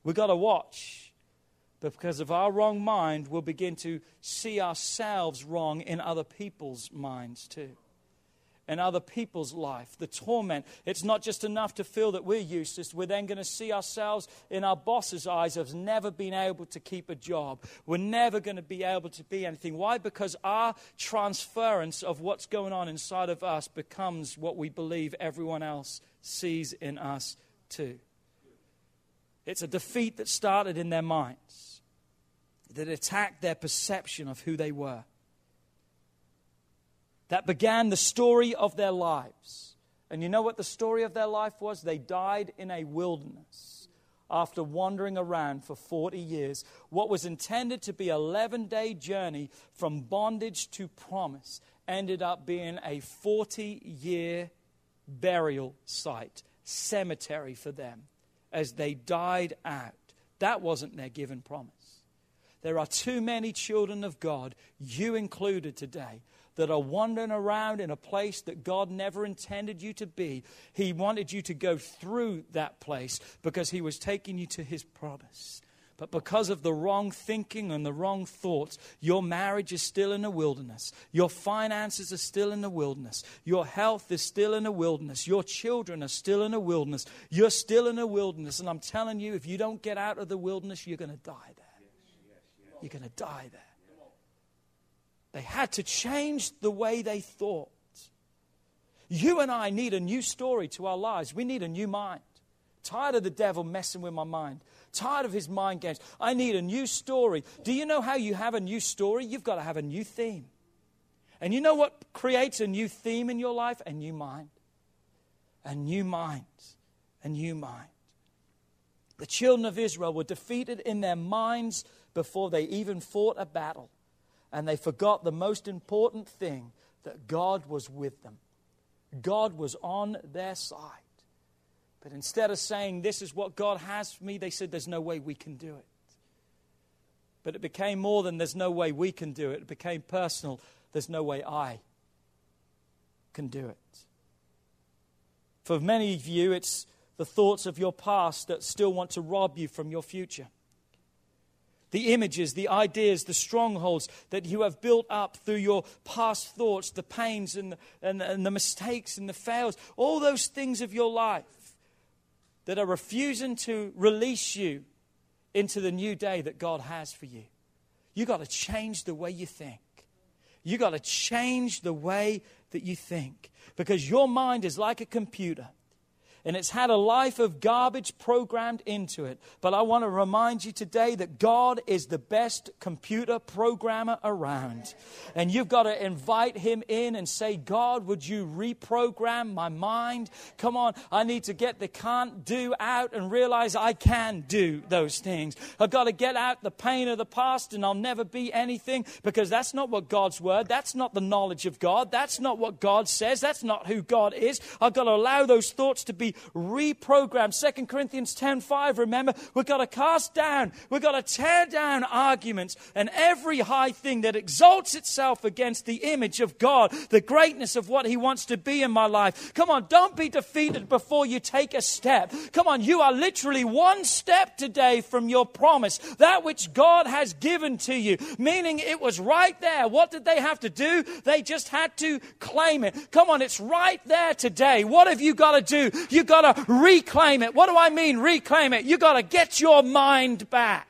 We've got to watch because of our wrong mind, we'll begin to see ourselves wrong in other people's minds too and other people's life, the torment. It's not just enough to feel that we're useless. We're then going to see ourselves in our boss's eyes as never being able to keep a job. We're never going to be able to be anything. Why? Because our transference of what's going on inside of us becomes what we believe everyone else sees in us too. It's a defeat that started in their minds, that attacked their perception of who they were that began the story of their lives. And you know what the story of their life was? They died in a wilderness after wandering around for 40 years. What was intended to be an 11 day journey from bondage to promise ended up being a 40 year burial site, cemetery for them as they died out. That wasn't their given promise. There are too many children of God, you included today, that are wandering around in a place that God never intended you to be. He wanted you to go through that place because He was taking you to His promise. But because of the wrong thinking and the wrong thoughts, your marriage is still in a wilderness. Your finances are still in a wilderness. Your health is still in a wilderness. Your children are still in a wilderness. You're still in a wilderness. And I'm telling you, if you don't get out of the wilderness, you're going to die there. You're going to die there. They had to change the way they thought. You and I need a new story to our lives. We need a new mind. Tired of the devil messing with my mind. Tired of his mind games. I need a new story. Do you know how you have a new story? You've got to have a new theme. And you know what creates a new theme in your life? A new mind. A new mind. A new mind. The children of Israel were defeated in their minds before they even fought a battle. And they forgot the most important thing that God was with them. God was on their side. But instead of saying, This is what God has for me, they said, There's no way we can do it. But it became more than there's no way we can do it. It became personal. There's no way I can do it. For many of you, it's the thoughts of your past that still want to rob you from your future. The images, the ideas, the strongholds that you have built up through your past thoughts, the pains and the, and, and the mistakes and the fails, all those things of your life that are refusing to release you into the new day that God has for you. You got to change the way you think. You got to change the way that you think because your mind is like a computer and it's had a life of garbage programmed into it. But I want to remind you today that God is the best computer programmer around. And you've got to invite Him in and say, God, would you reprogram my mind? Come on, I need to get the can't do out and realize I can do those things. I've got to get out the pain of the past and I'll never be anything because that's not what God's word, that's not the knowledge of God, that's not what God says, that's not who God is. I've got to allow those thoughts to be reprogrammed. 2 Corinthians 10:5, remember, we've got to cast down, we've got to tear down arguments and every high thing that exalts itself against the image of God, the greatness of what He wants to be in my life. Come on, don't be defeated before you take a step. Come on, you are literally one step today from your promise, that which God has given to you, meaning it was right there. What did they have to do? They just had to claim it. Come on, it's right there today. What have you got to do? You you got to reclaim it. What do I mean, reclaim it? You got to get your mind back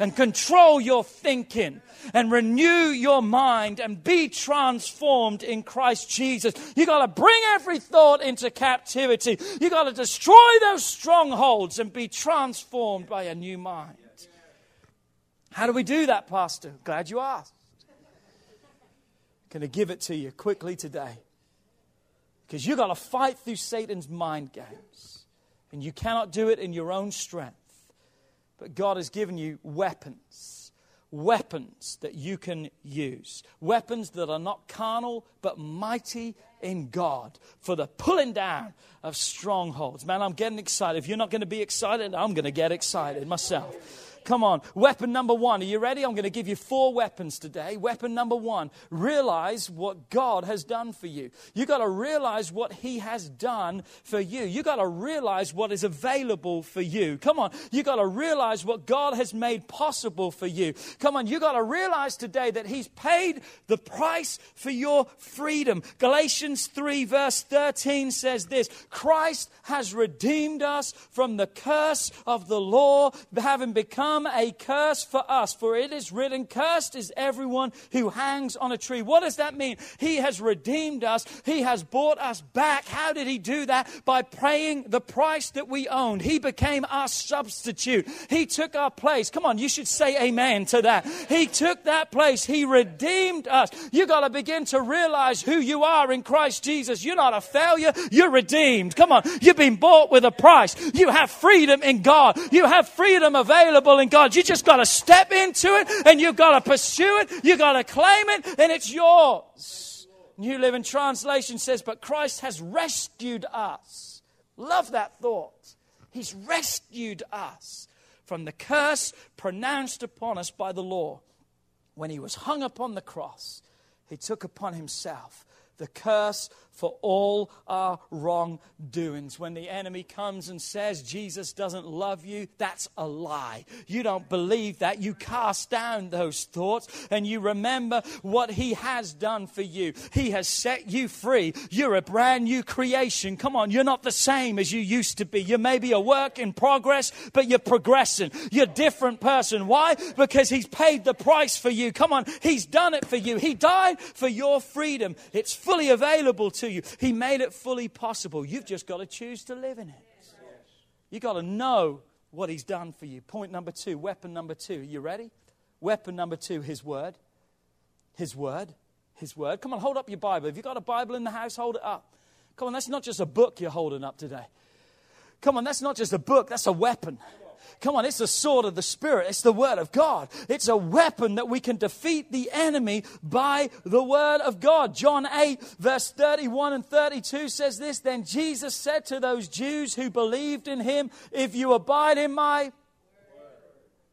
and control your thinking and renew your mind and be transformed in Christ Jesus. You got to bring every thought into captivity. You got to destroy those strongholds and be transformed by a new mind. How do we do that, Pastor? Glad you asked. Going to give it to you quickly today. Because you've got to fight through Satan's mind games. And you cannot do it in your own strength. But God has given you weapons. Weapons that you can use. Weapons that are not carnal, but mighty in God for the pulling down of strongholds. Man, I'm getting excited. If you're not going to be excited, I'm going to get excited myself. Come on. Weapon number one. Are you ready? I'm going to give you four weapons today. Weapon number one realize what God has done for you. you got to realize what He has done for you. you got to realize what is available for you. Come on. you got to realize what God has made possible for you. Come on. you got to realize today that He's paid the price for your freedom. Galatians 3, verse 13 says this Christ has redeemed us from the curse of the law, having become become a curse for us. For it is written, Cursed is everyone who hangs on a tree. What does that mean? He has redeemed us, He has bought us back. How did He do that? By paying the price that we owned. He became our substitute. He took our place. Come on, you should say amen to that. He took that place. He redeemed us. You got to begin to realize who you are in Christ Jesus. You're not a failure, you're redeemed. Come on, you've been bought with a price. You have freedom in God, you have freedom available in God. You just got to step into it and you've got to pursue it. You've got to claim it and it's yours. New Living Translation says, But Christ has rescued us. Love that thought. He's rescued us from the curse pronounced upon us by the law. When he was hung upon the cross, he took upon himself the curse for all our wrongdoings. When the enemy comes and says Jesus doesn't love you, that's a lie. You don't believe that. You cast down those thoughts and you remember what he has done for you. He has set you free. You're a brand new creation. Come on, you're not the same as you used to be. You may be a work in progress, but you're progressing. You're a different person. Why? Because he's paid the price for you. Come on, he's done it for you. He died for your freedom. It's fully available to you. He made it fully possible. You've just got to choose to live in it. You've got to know what He's done for you. Point number two, weapon number two. Are you ready? Weapon number two, His Word. His Word. His Word. Come on, hold up your Bible. If you've got a Bible in the house, hold it up. Come on, that's not just a book you're holding up today. Come on, that's not just a book, that's a weapon. Come on, it's the sword of the Spirit. It's the Word of God. It's a weapon that we can defeat the enemy by the Word of God. John 8, verse 31 and 32 says this Then Jesus said to those Jews who believed in him, If you abide in my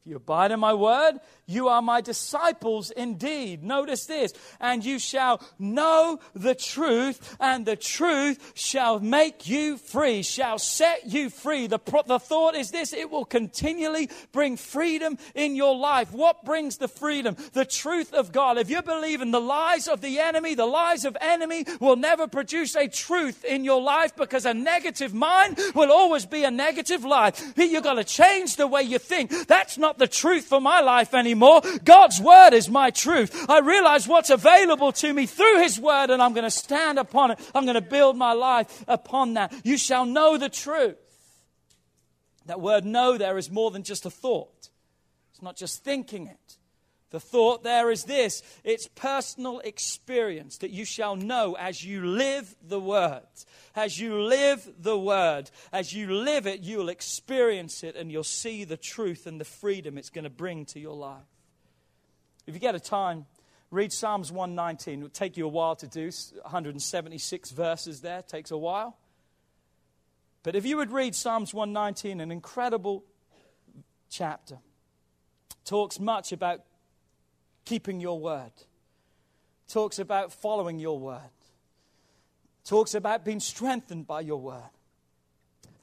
you abide in my word, you are my disciples indeed. Notice this. And you shall know the truth, and the truth shall make you free, shall set you free. The, the thought is this it will continually bring freedom in your life. What brings the freedom? The truth of God. If you believe in the lies of the enemy, the lies of enemy will never produce a truth in your life because a negative mind will always be a negative lie. You've got to change the way you think. That's not the truth for my life anymore. God's word is my truth. I realize what's available to me through his word and I'm going to stand upon it. I'm going to build my life upon that. You shall know the truth. That word know there is more than just a thought. It's not just thinking it. The thought there is this it's personal experience that you shall know as you live the word. As you live the word, as you live it, you'll experience it and you'll see the truth and the freedom it's going to bring to your life. If you get a time, read Psalms 119. It'll take you a while to do, 176 verses there, takes a while. But if you would read Psalms 119, an incredible chapter, talks much about keeping your word, talks about following your word, talks about being strengthened by your word,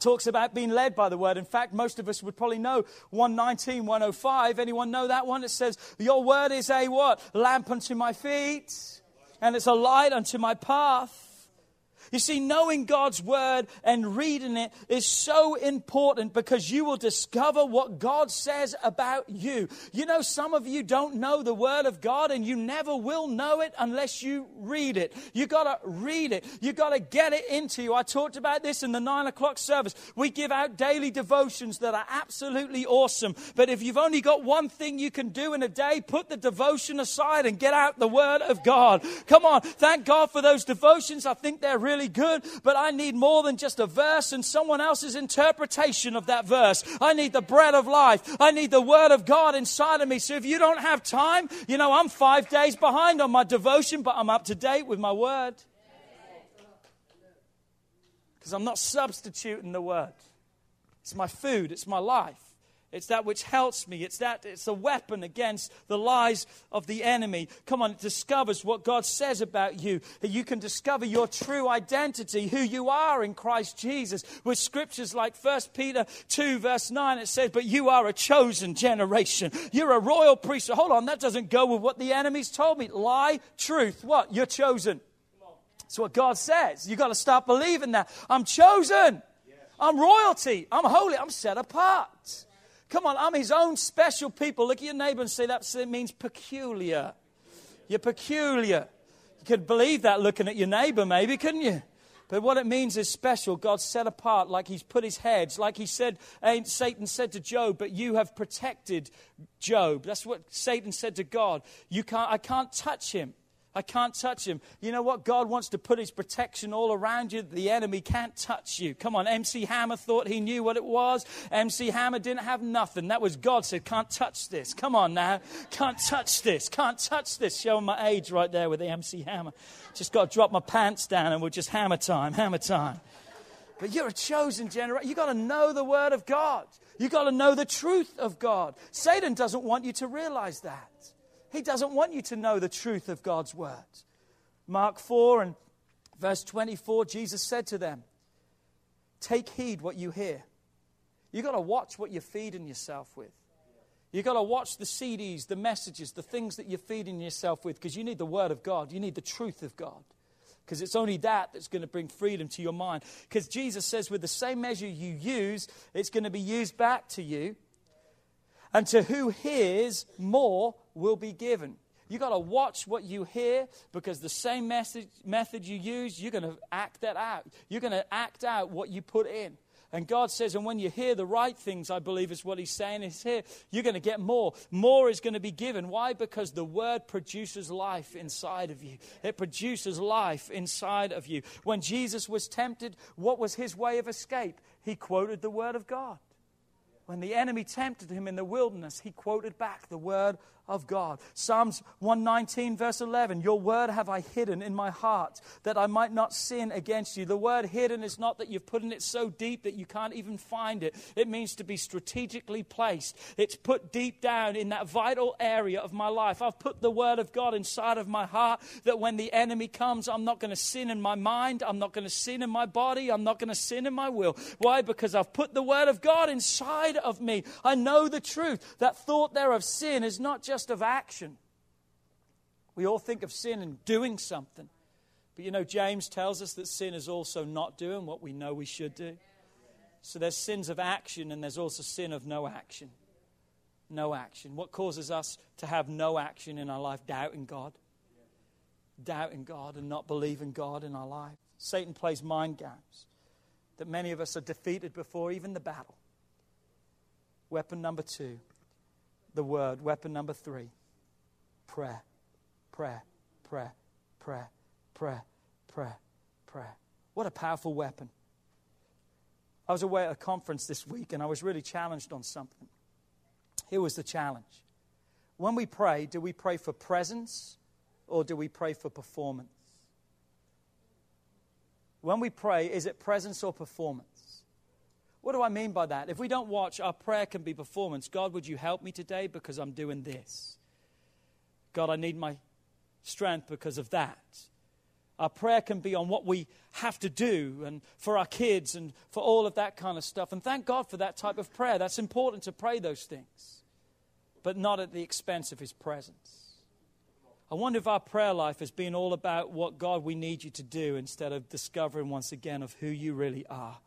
talks about being led by the word. In fact, most of us would probably know 119, 105. Anyone know that one? It says, Your word is a what? Lamp unto my feet, and it's a light unto my path. You see, knowing God's word and reading it is so important because you will discover what God says about you. You know, some of you don't know the word of God and you never will know it unless you read it. You gotta read it. You gotta get it into you. I talked about this in the nine o'clock service. We give out daily devotions that are absolutely awesome. But if you've only got one thing you can do in a day, put the devotion aside and get out the word of God. Come on. Thank God for those devotions. I think they're really good, but I need more than just a verse and someone else's interpretation of that verse. I need the bread of life. I need the word of God inside of me. So if you don't have time, you know, I'm five days behind on my devotion, but I'm up to date with my word. Because I'm not substituting the word. It's my food, it's my life. It's that which helps me. It's that it's a weapon against the lies of the enemy. Come on, it discovers what God says about you. That you can discover your true identity, who you are in Christ Jesus. With scriptures like 1 Peter 2, verse 9, it says, But you are a chosen generation. You're a royal priesthood. Hold on, that doesn't go with what the enemy's told me. Lie, truth. What? You're chosen. That's what God says. You've got to start believing that. I'm chosen. I'm royalty. I'm holy. I'm set apart. Come on, I'm his own special people. Look at your neighbor and say that means peculiar. You're peculiar. You could believe that looking at your neighbor, maybe, couldn't you? But what it means is special. God's set apart, like He's put His heads, like He said, eh, Satan said to Job, but you have protected Job. That's what Satan said to God. You can't, I can't touch him. I can't touch him. You know what? God wants to put his protection all around you. The enemy can't touch you. Come on. MC Hammer thought he knew what it was. MC Hammer didn't have nothing. That was God said, can't touch this. Come on now. Can't touch this. Can't touch this. Showing my age right there with the MC Hammer. Just got to drop my pants down and we'll just hammer time, hammer time. But you're a chosen generation. You've got to know the word of God. You've got to know the truth of God. Satan doesn't want you to realize that. He doesn't want you to know the truth of God's word. Mark 4 and Verse 24, Jesus said to them, Take heed what you hear. You've got to watch what you're feeding yourself with. You've got to watch the CDs, the messages, the things that you're feeding yourself with because you need the Word of God. You need the truth of God because it's only that that's going to bring freedom to your mind. Because Jesus says, with the same measure you use, it's going to be used back to you. And to who hears, more will be given. You've got to watch what you hear because the same message, method you use, you're going to act that out. You're going to act out what you put in. And God says, and when you hear the right things, I believe is what He's saying, is here, you're going to get more. More is going to be given. Why? Because the Word produces life inside of you. It produces life inside of you. When Jesus was tempted, what was His way of escape? He quoted the Word of God. When the enemy tempted him in the wilderness, he quoted back the word of God. Psalms 119, verse 11 Your word have I hidden in my heart that I might not sin against you. The word hidden is not that you've put in it so deep that you can't even find it, it means to be strategically placed. It's put deep down in that vital area of my life. I've put the word of God inside of my heart that when the enemy comes, I'm not going to sin in my mind, I'm not going to sin in my body, I'm not going to sin in my will. Why? Because I've put the word of God inside of me. I know the truth. That thought there of sin is not just of action. We all think of sin and doing something. But you know, James tells us that sin is also not doing what we know we should do. So there's sins of action and there's also sin of no action. No action. What causes us to have no action in our life? Doubting God. Doubting God and not believing God in our life. Satan plays mind games that many of us are defeated before even the battle. Weapon number two the word. Weapon number three prayer, prayer, prayer, prayer, prayer, prayer, prayer. What a powerful weapon. I was away at a conference this week and I was really challenged on something. Here was the challenge. When we pray, do we pray for presence or do we pray for performance? When we pray, is it presence or performance? What do I mean by that? If we don't watch, our prayer can be performance. God, would you help me today because I'm doing this? God, I need my strength because of that. Our prayer can be on what we have to do and for our kids and for all of that kind of stuff. And thank God for that type of prayer. That's important to pray those things, but not at the expense of His presence. I wonder if our prayer life has been all about what God we need you to do instead of discovering once again of who you really are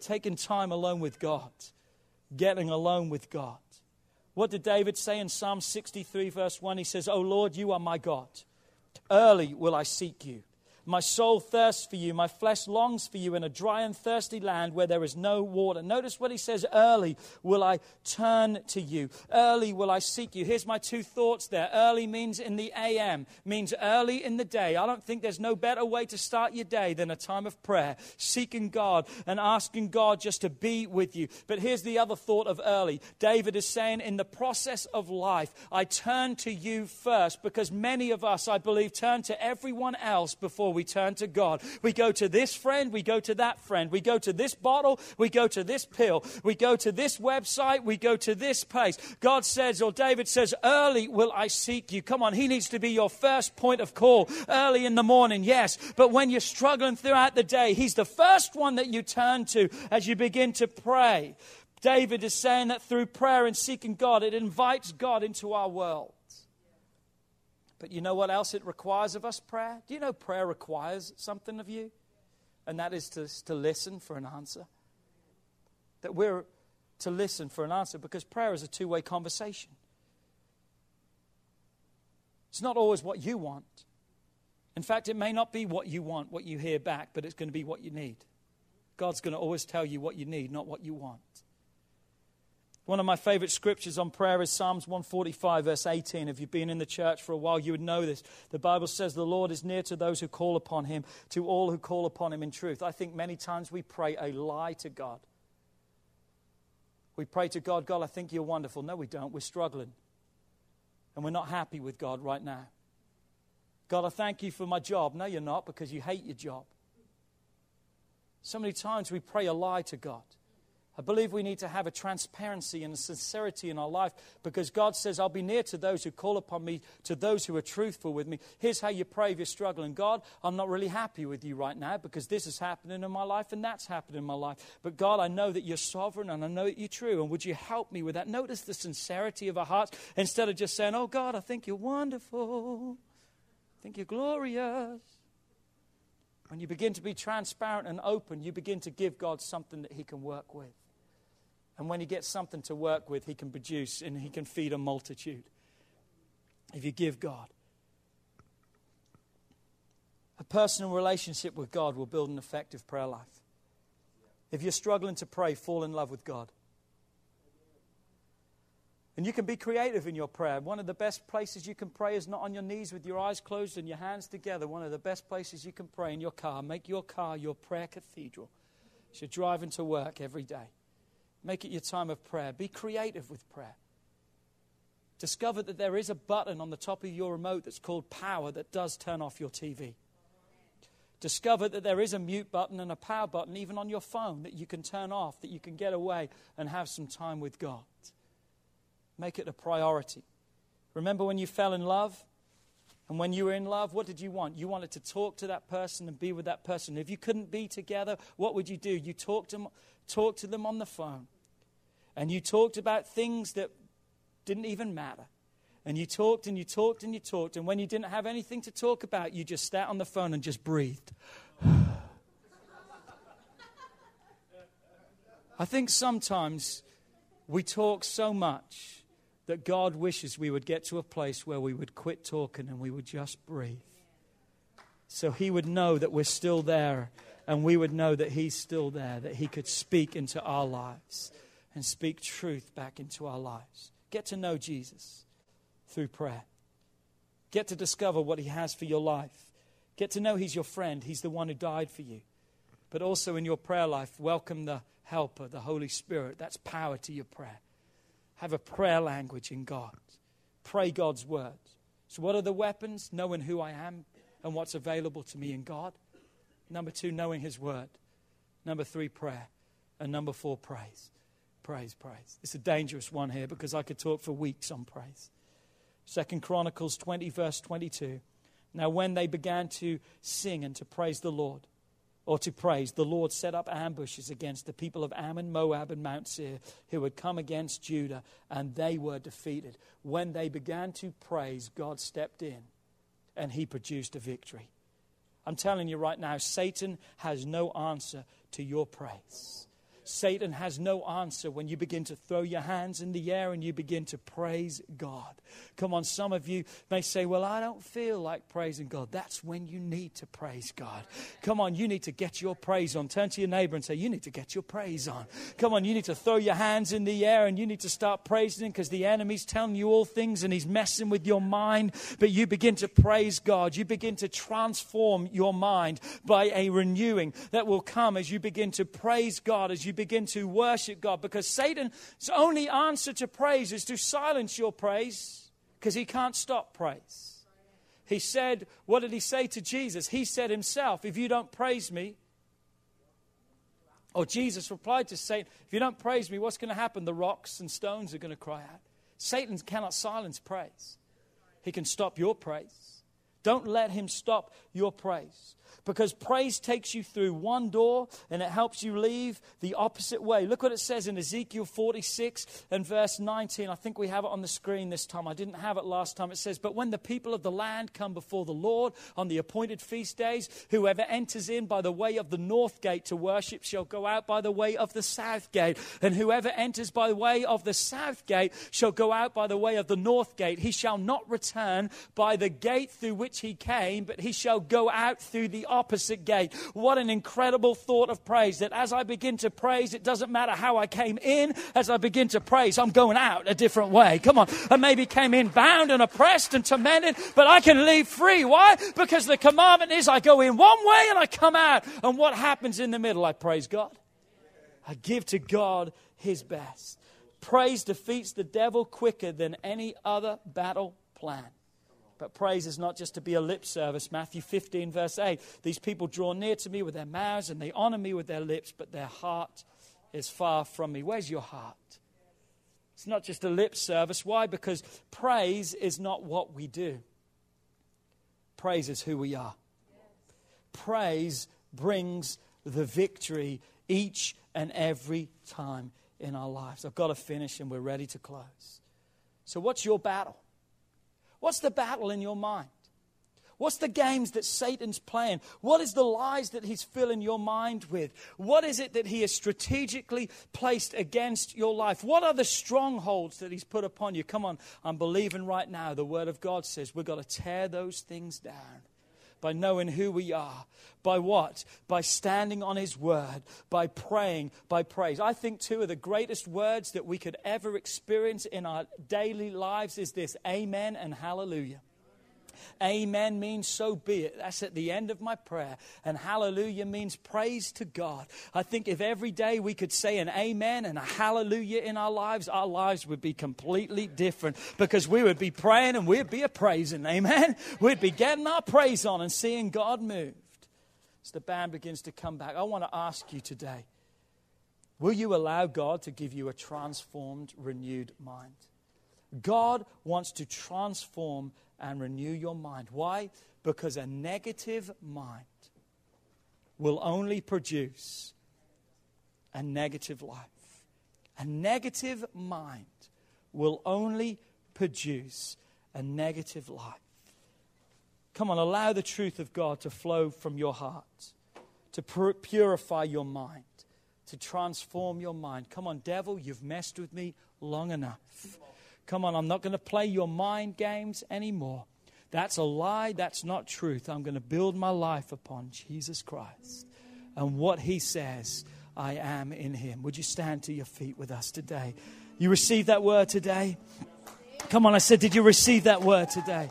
taking time alone with God, getting alone with God. What did David say in Psalm 63, verse 1? He says, Oh Lord, you are my God. Early will I seek you. My soul thirsts for you. My flesh longs for you in a dry and thirsty land where there is no water. Notice what he says early will I turn to you. Early will I seek you. Here's my two thoughts there. Early means in the AM, means early in the day. I don't think there's no better way to start your day than a time of prayer, seeking God and asking God just to be with you. But here's the other thought of early. David is saying, in the process of life, I turn to you first because many of us, I believe, turn to everyone else before we turn to God. We go to this friend, we go to that friend, we go to this bottle, we go to this pill, we go to this website, we go to this place. God says, or David says, Early will I seek you. Come on, he needs to be your first point of call. Early in the morning, yes. But when you're struggling throughout the day, he's the first one that you turn to as you begin to pray. David is saying that through prayer and seeking God, it invites God into our world. But you know what else it requires of us? Prayer. Do you know prayer requires something of you? And that is to, to listen for an answer. That we're to listen for an answer because prayer is a two way conversation. It's not always what you want. In fact, it may not be what you want, what you hear back, but it's going to be what you need. God's going to always tell you what you need, not what you want. One of my favorite scriptures on prayer is Psalms 145, verse 18. If you've been in the church for a while, you would know this. The Bible says, The Lord is near to those who call upon him, to all who call upon him in truth. I think many times we pray a lie to God. We pray to God, God, I think you're wonderful. No, we don't. We're struggling. And we're not happy with God right now. God, I thank you for my job. No, you're not because you hate your job. So many times we pray a lie to God. I believe we need to have a transparency and a sincerity in our life because God says, I'll be near to those who call upon me, to those who are truthful with me. Here's how you pray if you're struggling God, I'm not really happy with you right now because this is happening in my life and that's happening in my life. But God, I know that you're sovereign and I know that you're true. And would you help me with that? Notice the sincerity of our hearts instead of just saying, Oh God, I think you're wonderful. I think you're glorious. When you begin to be transparent and open, you begin to give God something that He can work with. And when he gets something to work with, he can produce and he can feed a multitude. If you give God. A personal relationship with God will build an effective prayer life. If you're struggling to pray, fall in love with God. And you can be creative in your prayer. One of the best places you can pray is not on your knees with your eyes closed and your hands together. One of the best places you can pray in your car. Make your car your prayer cathedral. As you're driving to work every day. Make it your time of prayer. Be creative with prayer. Discover that there is a button on the top of your remote that's called power that does turn off your TV. Discover that there is a mute button and a power button even on your phone that you can turn off, that you can get away and have some time with God. Make it a priority. Remember when you fell in love? And when you were in love, what did you want? You wanted to talk to that person and be with that person. If you couldn't be together, what would you do? You talked to, talk to them on the phone and you talked about things that didn't even matter. And you talked and you talked and you talked. And when you didn't have anything to talk about, you just sat on the phone and just breathed. I think sometimes we talk so much that God wishes we would get to a place where we would quit talking and we would just breathe. So He would know that we're still there and we would know that He's still there, that He could speak into our lives and speak truth back into our lives. Get to know Jesus through prayer. Get to discover what He has for your life. Get to know He's your friend, He's the one who died for you. But also in your prayer life, welcome the Helper, the Holy Spirit. That's power to your prayer. Have a prayer language in God. Pray God's word. So, what are the weapons? Knowing who I am and what's available to me in God. Number two, knowing His word. Number three, prayer. And number four, praise. Praise, praise. It's a dangerous one here because I could talk for weeks on praise. Second Chronicles 20, verse 22. Now, when they began to sing and to praise the Lord, or to praise, the Lord set up ambushes against the people of Ammon, Moab, and Mount Seir who had come against Judah, and they were defeated. When they began to praise, God stepped in and he produced a victory. I'm telling you right now, Satan has no answer to your praise. Satan has no answer when you begin to throw your hands in the air and you begin to praise God. Come on, some of you may say, Well, I don't feel like praising God. That's when you need to praise God. Come on, you need to get your praise on. Turn to your neighbor and say, You need to get your praise on. Come on, you need to throw your hands in the air and you need to start praising Him because the enemy's telling you all things and he's messing with your mind. But you begin to praise God. You begin to transform your mind by a renewing that will come as you begin to praise God, as you begin to worship God because Satan's only answer to praise is to silence your praise because he can't stop praise. He said, What did he say to Jesus? He said himself, If you don't praise me, or Jesus replied to Satan, If you don't praise me, what's going to happen? The rocks and stones are going to cry out. Satan cannot silence praise, he can stop your praise. Don't let him stop your praise because praise takes you through one door and it helps you leave the opposite way. Look what it says in Ezekiel 46 and verse 19. I think we have it on the screen this time. I didn't have it last time. It says, But when the people of the land come before the Lord on the appointed feast days, whoever enters in by the way of the north gate to worship shall go out by the way of the south gate. And whoever enters by the way of the south gate shall go out by the way of the north gate. He shall not return by the gate through which he came, but he shall go out through the opposite gate. What an incredible thought of praise that as I begin to praise, it doesn't matter how I came in. As I begin to praise, I'm going out a different way. Come on. I maybe came in bound and oppressed and tormented, but I can leave free. Why? Because the commandment is I go in one way and I come out. And what happens in the middle? I praise God. I give to God his best. Praise defeats the devil quicker than any other battle plan. But praise is not just to be a lip service. Matthew 15, verse 8. These people draw near to me with their mouths and they honor me with their lips, but their heart is far from me. Where's your heart? It's not just a lip service. Why? Because praise is not what we do, praise is who we are. Praise brings the victory each and every time in our lives. I've got to finish and we're ready to close. So, what's your battle? What's the battle in your mind? What's the games that Satan's playing? What is the lies that he's filling your mind with? What is it that he has strategically placed against your life? What are the strongholds that he's put upon you? Come on, I'm believing right now. The Word of God says we've got to tear those things down by knowing who we are. By what? By standing on His Word, by praying, by praise. I think two of the greatest words that we could ever experience in our daily lives is this Amen and Hallelujah. Amen means so be it. That's at the end of my prayer. And hallelujah means praise to God. I think if every day we could say an amen and a hallelujah in our lives, our lives would be completely different because we would be praying and we'd be a praising. Amen. We'd be getting our praise on and seeing God moved. As the band begins to come back, I want to ask you today will you allow God to give you a transformed, renewed mind? God wants to transform and renew your mind. Why? Because a negative mind will only produce a negative life. A negative mind will only produce a negative life. Come on, allow the truth of God to flow from your heart, to purify your mind, to transform your mind. Come on, devil, you've messed with me long enough. Come on, I'm not going to play your mind games anymore. That's a lie. That's not truth. I'm going to build my life upon Jesus Christ and what he says I am in him. Would you stand to your feet with us today? You received that word today? Come on, I said, did you receive that word today?